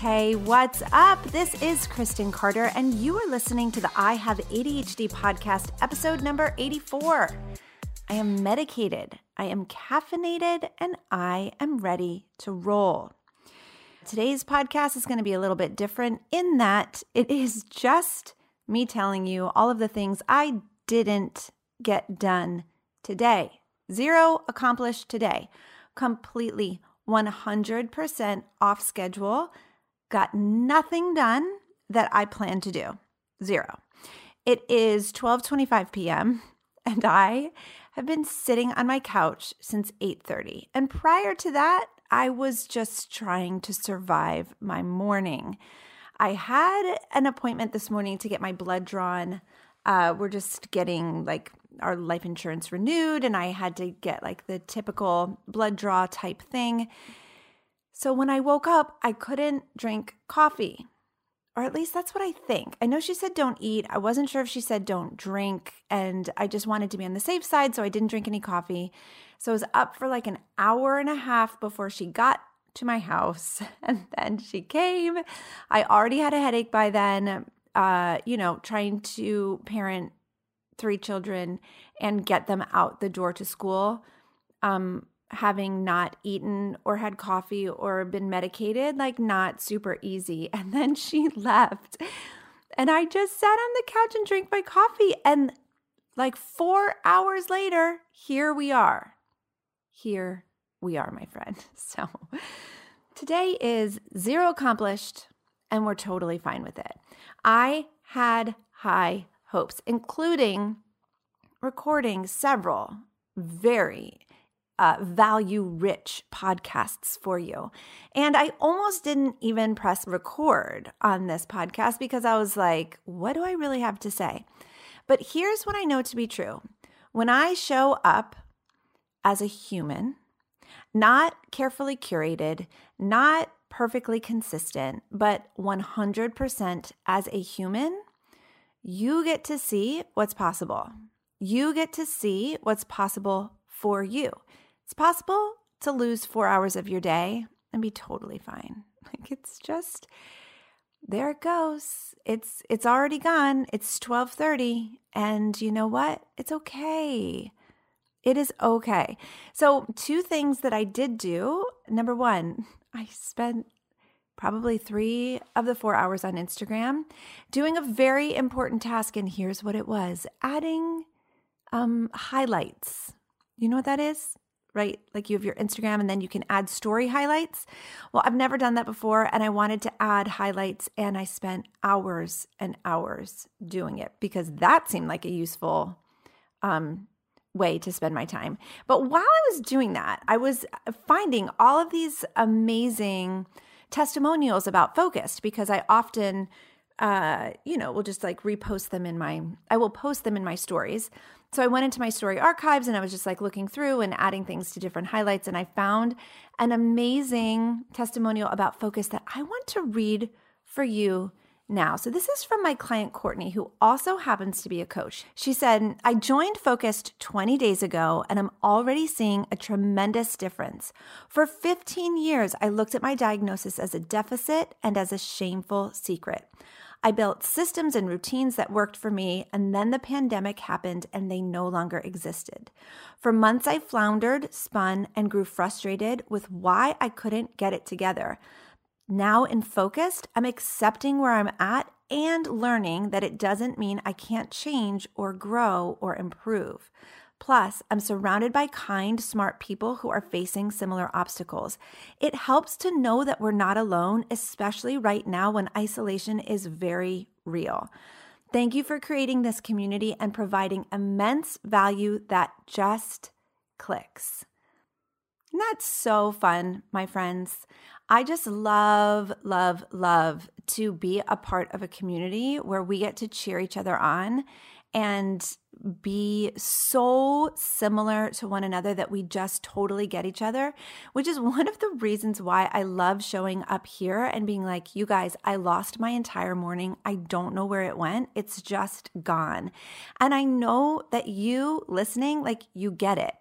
Hey, what's up? This is Kristen Carter, and you are listening to the I Have ADHD podcast, episode number 84. I am medicated, I am caffeinated, and I am ready to roll. Today's podcast is going to be a little bit different in that it is just me telling you all of the things I didn't get done today. Zero accomplished today. Completely 100% off schedule got nothing done that I plan to do. Zero. It is 12:25 p.m. and I have been sitting on my couch since 8:30. And prior to that, I was just trying to survive my morning. I had an appointment this morning to get my blood drawn. Uh, we're just getting like our life insurance renewed, and I had to get like the typical blood draw type thing. So when I woke up, I couldn't drink coffee. Or at least that's what I think. I know she said don't eat. I wasn't sure if she said don't drink. And I just wanted to be on the safe side. So I didn't drink any coffee. So I was up for like an hour and a half before she got to my house. And then she came. I already had a headache by then, uh, you know, trying to parent three children and get them out the door to school. Um, having not eaten or had coffee or been medicated, like not super easy. And then she left. And I just sat on the couch and drank my coffee. And like four hours later, here we are. Here we are, my friend. So today is zero accomplished, and we're totally fine with it. I had high hopes, including recording several very uh, value rich podcasts for you. And I almost didn't even press record on this podcast because I was like, what do I really have to say? But here's what I know to be true when I show up as a human, not carefully curated, not perfectly consistent, but 100% as a human, you get to see what's possible. You get to see what's possible for you. It's possible to lose four hours of your day and be totally fine. Like it's just there it goes. It's it's already gone. It's 12:30 and you know what? It's okay. It is okay. So, two things that I did do. Number 1, I spent probably 3 of the 4 hours on Instagram doing a very important task and here's what it was. Adding um highlights. You know what that is? Right? Like you have your Instagram and then you can add story highlights. Well, I've never done that before and I wanted to add highlights and I spent hours and hours doing it because that seemed like a useful um, way to spend my time. But while I was doing that, I was finding all of these amazing testimonials about focused because I often uh, you know, will just like repost them in my I will post them in my stories. So I went into my story archives and I was just like looking through and adding things to different highlights. And I found an amazing testimonial about focus that I want to read for you now. So this is from my client Courtney, who also happens to be a coach. She said, I joined Focused 20 days ago and I'm already seeing a tremendous difference. For 15 years, I looked at my diagnosis as a deficit and as a shameful secret. I built systems and routines that worked for me, and then the pandemic happened and they no longer existed. For months, I floundered, spun, and grew frustrated with why I couldn't get it together. Now, in focused, I'm accepting where I'm at and learning that it doesn't mean I can't change or grow or improve. Plus, I'm surrounded by kind, smart people who are facing similar obstacles. It helps to know that we're not alone, especially right now when isolation is very real. Thank you for creating this community and providing immense value that just clicks. That's so fun, my friends. I just love, love, love to be a part of a community where we get to cheer each other on and be so similar to one another that we just totally get each other, which is one of the reasons why I love showing up here and being like, you guys, I lost my entire morning. I don't know where it went. It's just gone. And I know that you listening, like, you get it.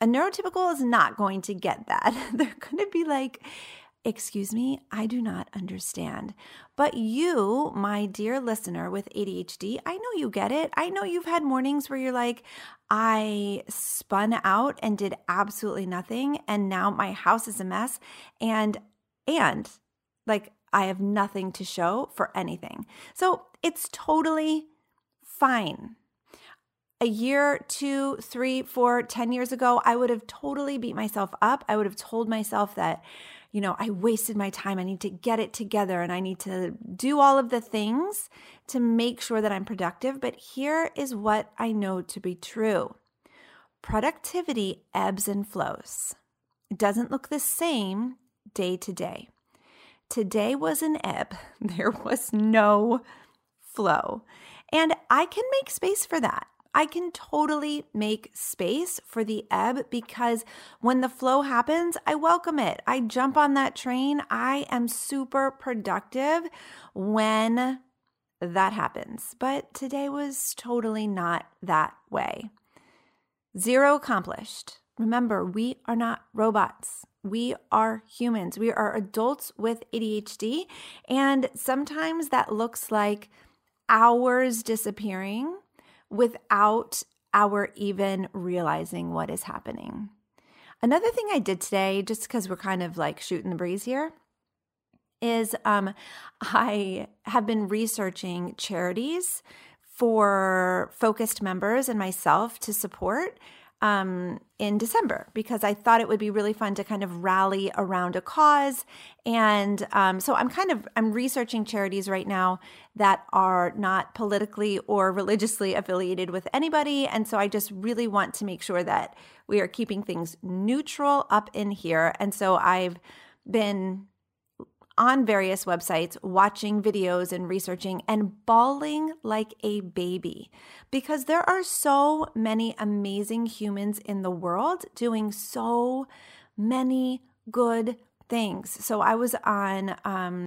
A neurotypical is not going to get that. They're going to be like, Excuse me, I do not understand. But you, my dear listener with ADHD, I know you get it. I know you've had mornings where you're like, I spun out and did absolutely nothing and now my house is a mess and and like I have nothing to show for anything. So, it's totally fine a year, two, three, four, ten years ago, I would have totally beat myself up. I would have told myself that, you know, I wasted my time. I need to get it together and I need to do all of the things to make sure that I'm productive. But here is what I know to be true productivity ebbs and flows. It doesn't look the same day to day. Today was an ebb, there was no flow. And I can make space for that. I can totally make space for the ebb because when the flow happens, I welcome it. I jump on that train. I am super productive when that happens. But today was totally not that way. Zero accomplished. Remember, we are not robots. We are humans. We are adults with ADHD. And sometimes that looks like hours disappearing without our even realizing what is happening. Another thing I did today, just because we're kind of like shooting the breeze here, is um, I have been researching charities for focused members and myself to support um, in December because I thought it would be really fun to kind of rally around a cause. And um, so I'm kind of I'm researching charities right now that are not politically or religiously affiliated with anybody. And so I just really want to make sure that we are keeping things neutral up in here. And so I've been on various websites, watching videos and researching and bawling like a baby because there are so many amazing humans in the world doing so many good things. So I was on um,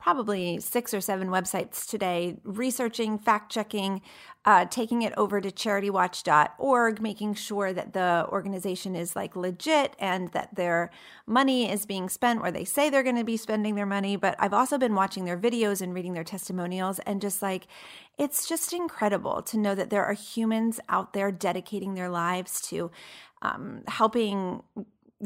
probably six or seven websites today, researching, fact checking, uh, taking it over to charitywatch.org, making sure that the organization is like legit and that their money is being spent where they say they're going to be spending their money. But I've also been watching their videos and reading their testimonials, and just like it's just incredible to know that there are humans out there dedicating their lives to um, helping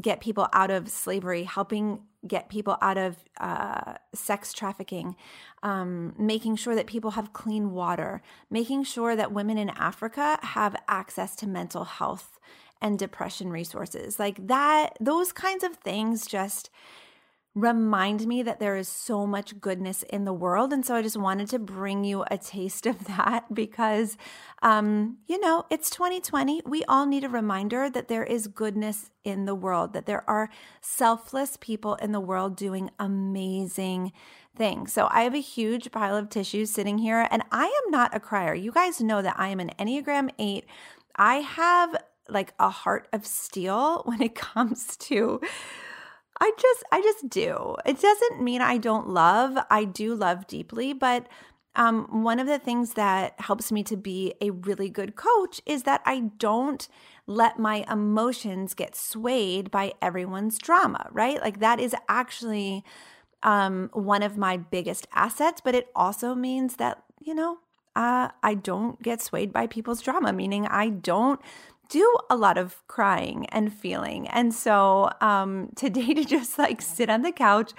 get people out of slavery, helping get people out of uh, sex trafficking, um, making sure that people have clean water, making sure that women in Africa have access to mental health and depression resources. Like that, those kinds of things just remind me that there is so much goodness in the world. And so I just wanted to bring you a taste of that because, um, you know, it's 2020. We all need a reminder that there is goodness in the world, that there are selfless people in the world doing amazing things. So I have a huge pile of tissues sitting here, and I am not a crier. You guys know that I am an Enneagram 8. I have like a heart of steel when it comes to I just I just do. It doesn't mean I don't love. I do love deeply, but um, one of the things that helps me to be a really good coach is that I don't let my emotions get swayed by everyone's drama, right? Like that is actually um, one of my biggest assets, but it also means that, you know, uh, I don't get swayed by people's drama, meaning I don't do a lot of crying and feeling. And so um, today, to just like sit on the couch,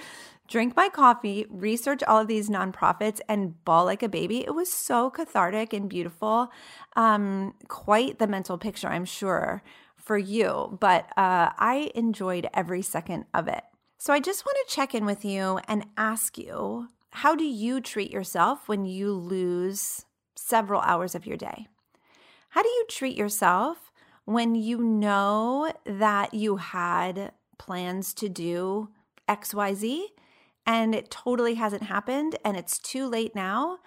drink my coffee, research all of these nonprofits, and bawl like a baby, it was so cathartic and beautiful. Um, quite the mental picture, I'm sure, for you, but uh, I enjoyed every second of it. So I just want to check in with you and ask you how do you treat yourself when you lose several hours of your day? How do you treat yourself when you know that you had plans to do XYZ and it totally hasn't happened and it's too late now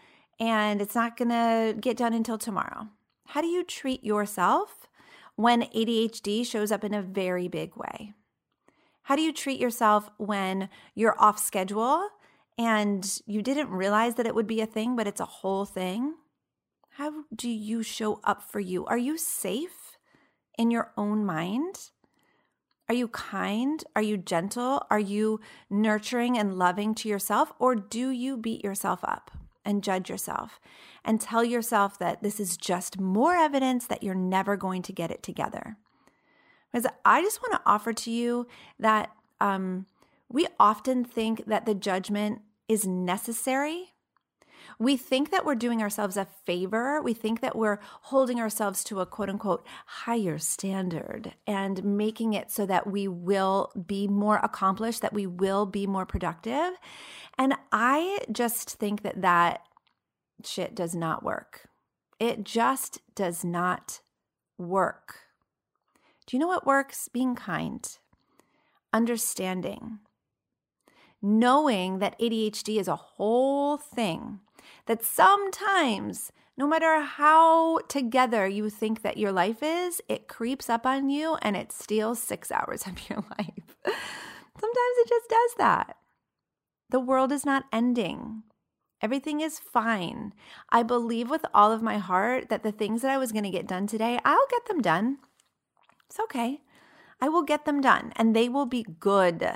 and it's not going to get done until tomorrow. How do you treat yourself when ADHD shows up in a very big way? How do you treat yourself when you're off schedule and you didn't realize that it would be a thing, but it's a whole thing? How do you show up for you? Are you safe in your own mind? Are you kind? Are you gentle? Are you nurturing and loving to yourself? Or do you beat yourself up and judge yourself and tell yourself that this is just more evidence that you're never going to get it together? Because I just want to offer to you that um, we often think that the judgment is necessary we think that we're doing ourselves a favor. We think that we're holding ourselves to a quote unquote higher standard and making it so that we will be more accomplished, that we will be more productive. And I just think that that shit does not work. It just does not work. Do you know what works? Being kind, understanding, knowing that ADHD is a whole thing that sometimes, no matter how together you think that your life is, it creeps up on you and it steals six hours of your life. sometimes it just does that. The world is not ending. Everything is fine. I believe with all of my heart that the things that I was going to get done today, I'll get them done. It's okay. I will get them done and they will be good.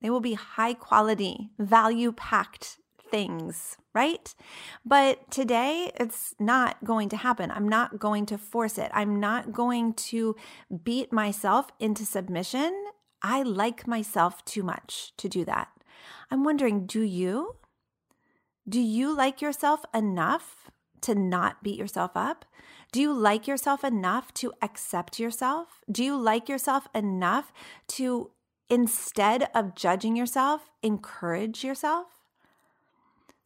They will be high quality, value packed things, right? But today it's not going to happen. I'm not going to force it. I'm not going to beat myself into submission. I like myself too much to do that. I'm wondering, do you? Do you like yourself enough to not beat yourself up? Do you like yourself enough to accept yourself? Do you like yourself enough to, instead of judging yourself, encourage yourself?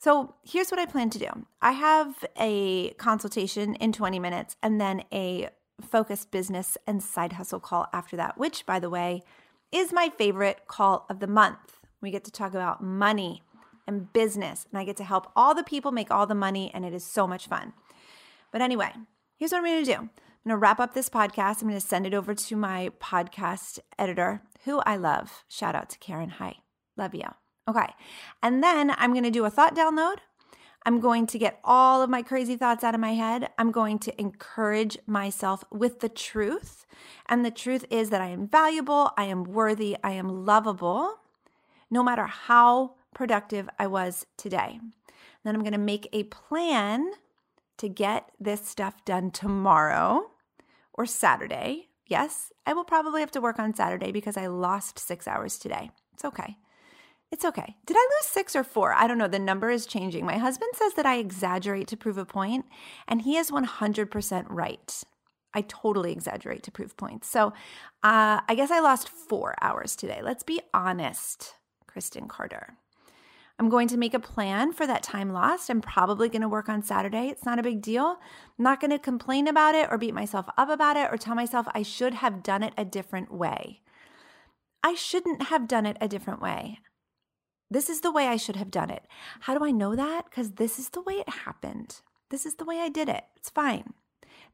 So here's what I plan to do I have a consultation in 20 minutes and then a focused business and side hustle call after that, which, by the way, is my favorite call of the month. We get to talk about money and business, and I get to help all the people make all the money, and it is so much fun. But anyway, here's what I'm going to do I'm to wrap up this podcast. I'm going to send it over to my podcast editor, who I love. Shout out to Karen. Hi. Love you. Okay. And then I'm going to do a thought download. I'm going to get all of my crazy thoughts out of my head. I'm going to encourage myself with the truth. And the truth is that I am valuable, I am worthy, I am lovable, no matter how productive I was today. Then I'm going to make a plan to get this stuff done tomorrow or Saturday. Yes, I will probably have to work on Saturday because I lost six hours today. It's okay. It's okay. Did I lose six or four? I don't know. The number is changing. My husband says that I exaggerate to prove a point, and he is 100% right. I totally exaggerate to prove points. So uh, I guess I lost four hours today. Let's be honest, Kristen Carter. I'm going to make a plan for that time lost. I'm probably going to work on Saturday. It's not a big deal. I'm not going to complain about it or beat myself up about it or tell myself I should have done it a different way. I shouldn't have done it a different way. This is the way I should have done it. How do I know that? Because this is the way it happened. This is the way I did it. It's fine.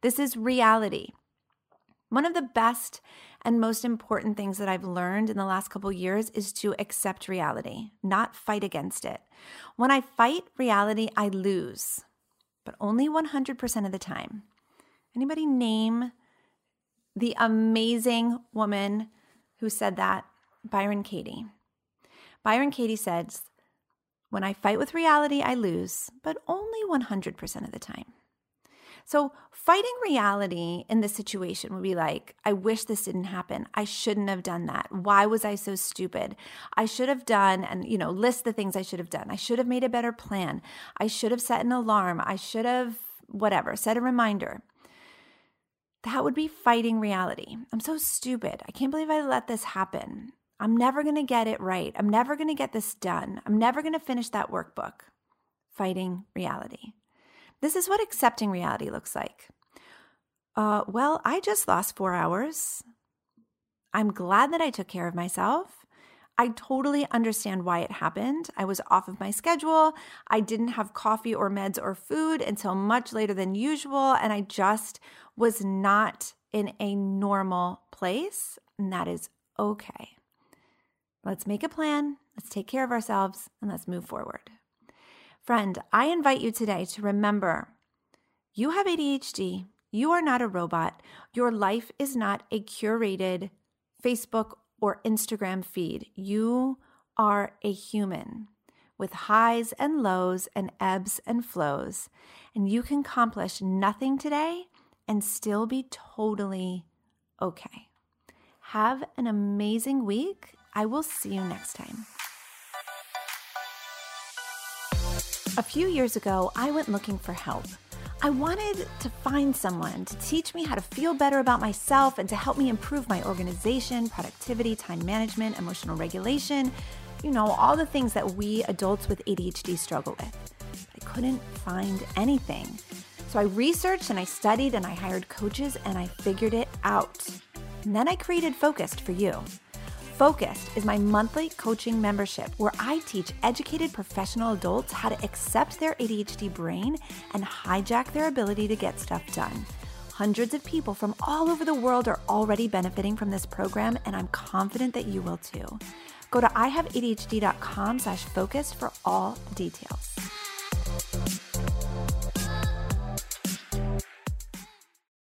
This is reality. One of the best and most important things that I've learned in the last couple years is to accept reality, not fight against it. When I fight reality, I lose, but only 100% of the time. Anybody name the amazing woman who said that? Byron Katie. Byron Katie says, When I fight with reality, I lose, but only 100% of the time. So, fighting reality in this situation would be like, I wish this didn't happen. I shouldn't have done that. Why was I so stupid? I should have done, and, you know, list the things I should have done. I should have made a better plan. I should have set an alarm. I should have, whatever, set a reminder. That would be fighting reality. I'm so stupid. I can't believe I let this happen. I'm never going to get it right. I'm never going to get this done. I'm never going to finish that workbook. Fighting reality. This is what accepting reality looks like. Uh, well, I just lost four hours. I'm glad that I took care of myself. I totally understand why it happened. I was off of my schedule. I didn't have coffee or meds or food until much later than usual. And I just was not in a normal place. And that is okay. Let's make a plan. Let's take care of ourselves and let's move forward. Friend, I invite you today to remember you have ADHD. You are not a robot. Your life is not a curated Facebook or Instagram feed. You are a human with highs and lows and ebbs and flows. And you can accomplish nothing today and still be totally okay. Have an amazing week. I will see you next time. A few years ago, I went looking for help. I wanted to find someone to teach me how to feel better about myself and to help me improve my organization, productivity, time management, emotional regulation you know, all the things that we adults with ADHD struggle with. But I couldn't find anything. So I researched and I studied and I hired coaches and I figured it out. And then I created Focused for you. Focused is my monthly coaching membership where I teach educated professional adults how to accept their ADHD brain and hijack their ability to get stuff done. Hundreds of people from all over the world are already benefiting from this program, and I'm confident that you will too. Go to ihaveadhd.com slash focused for all details.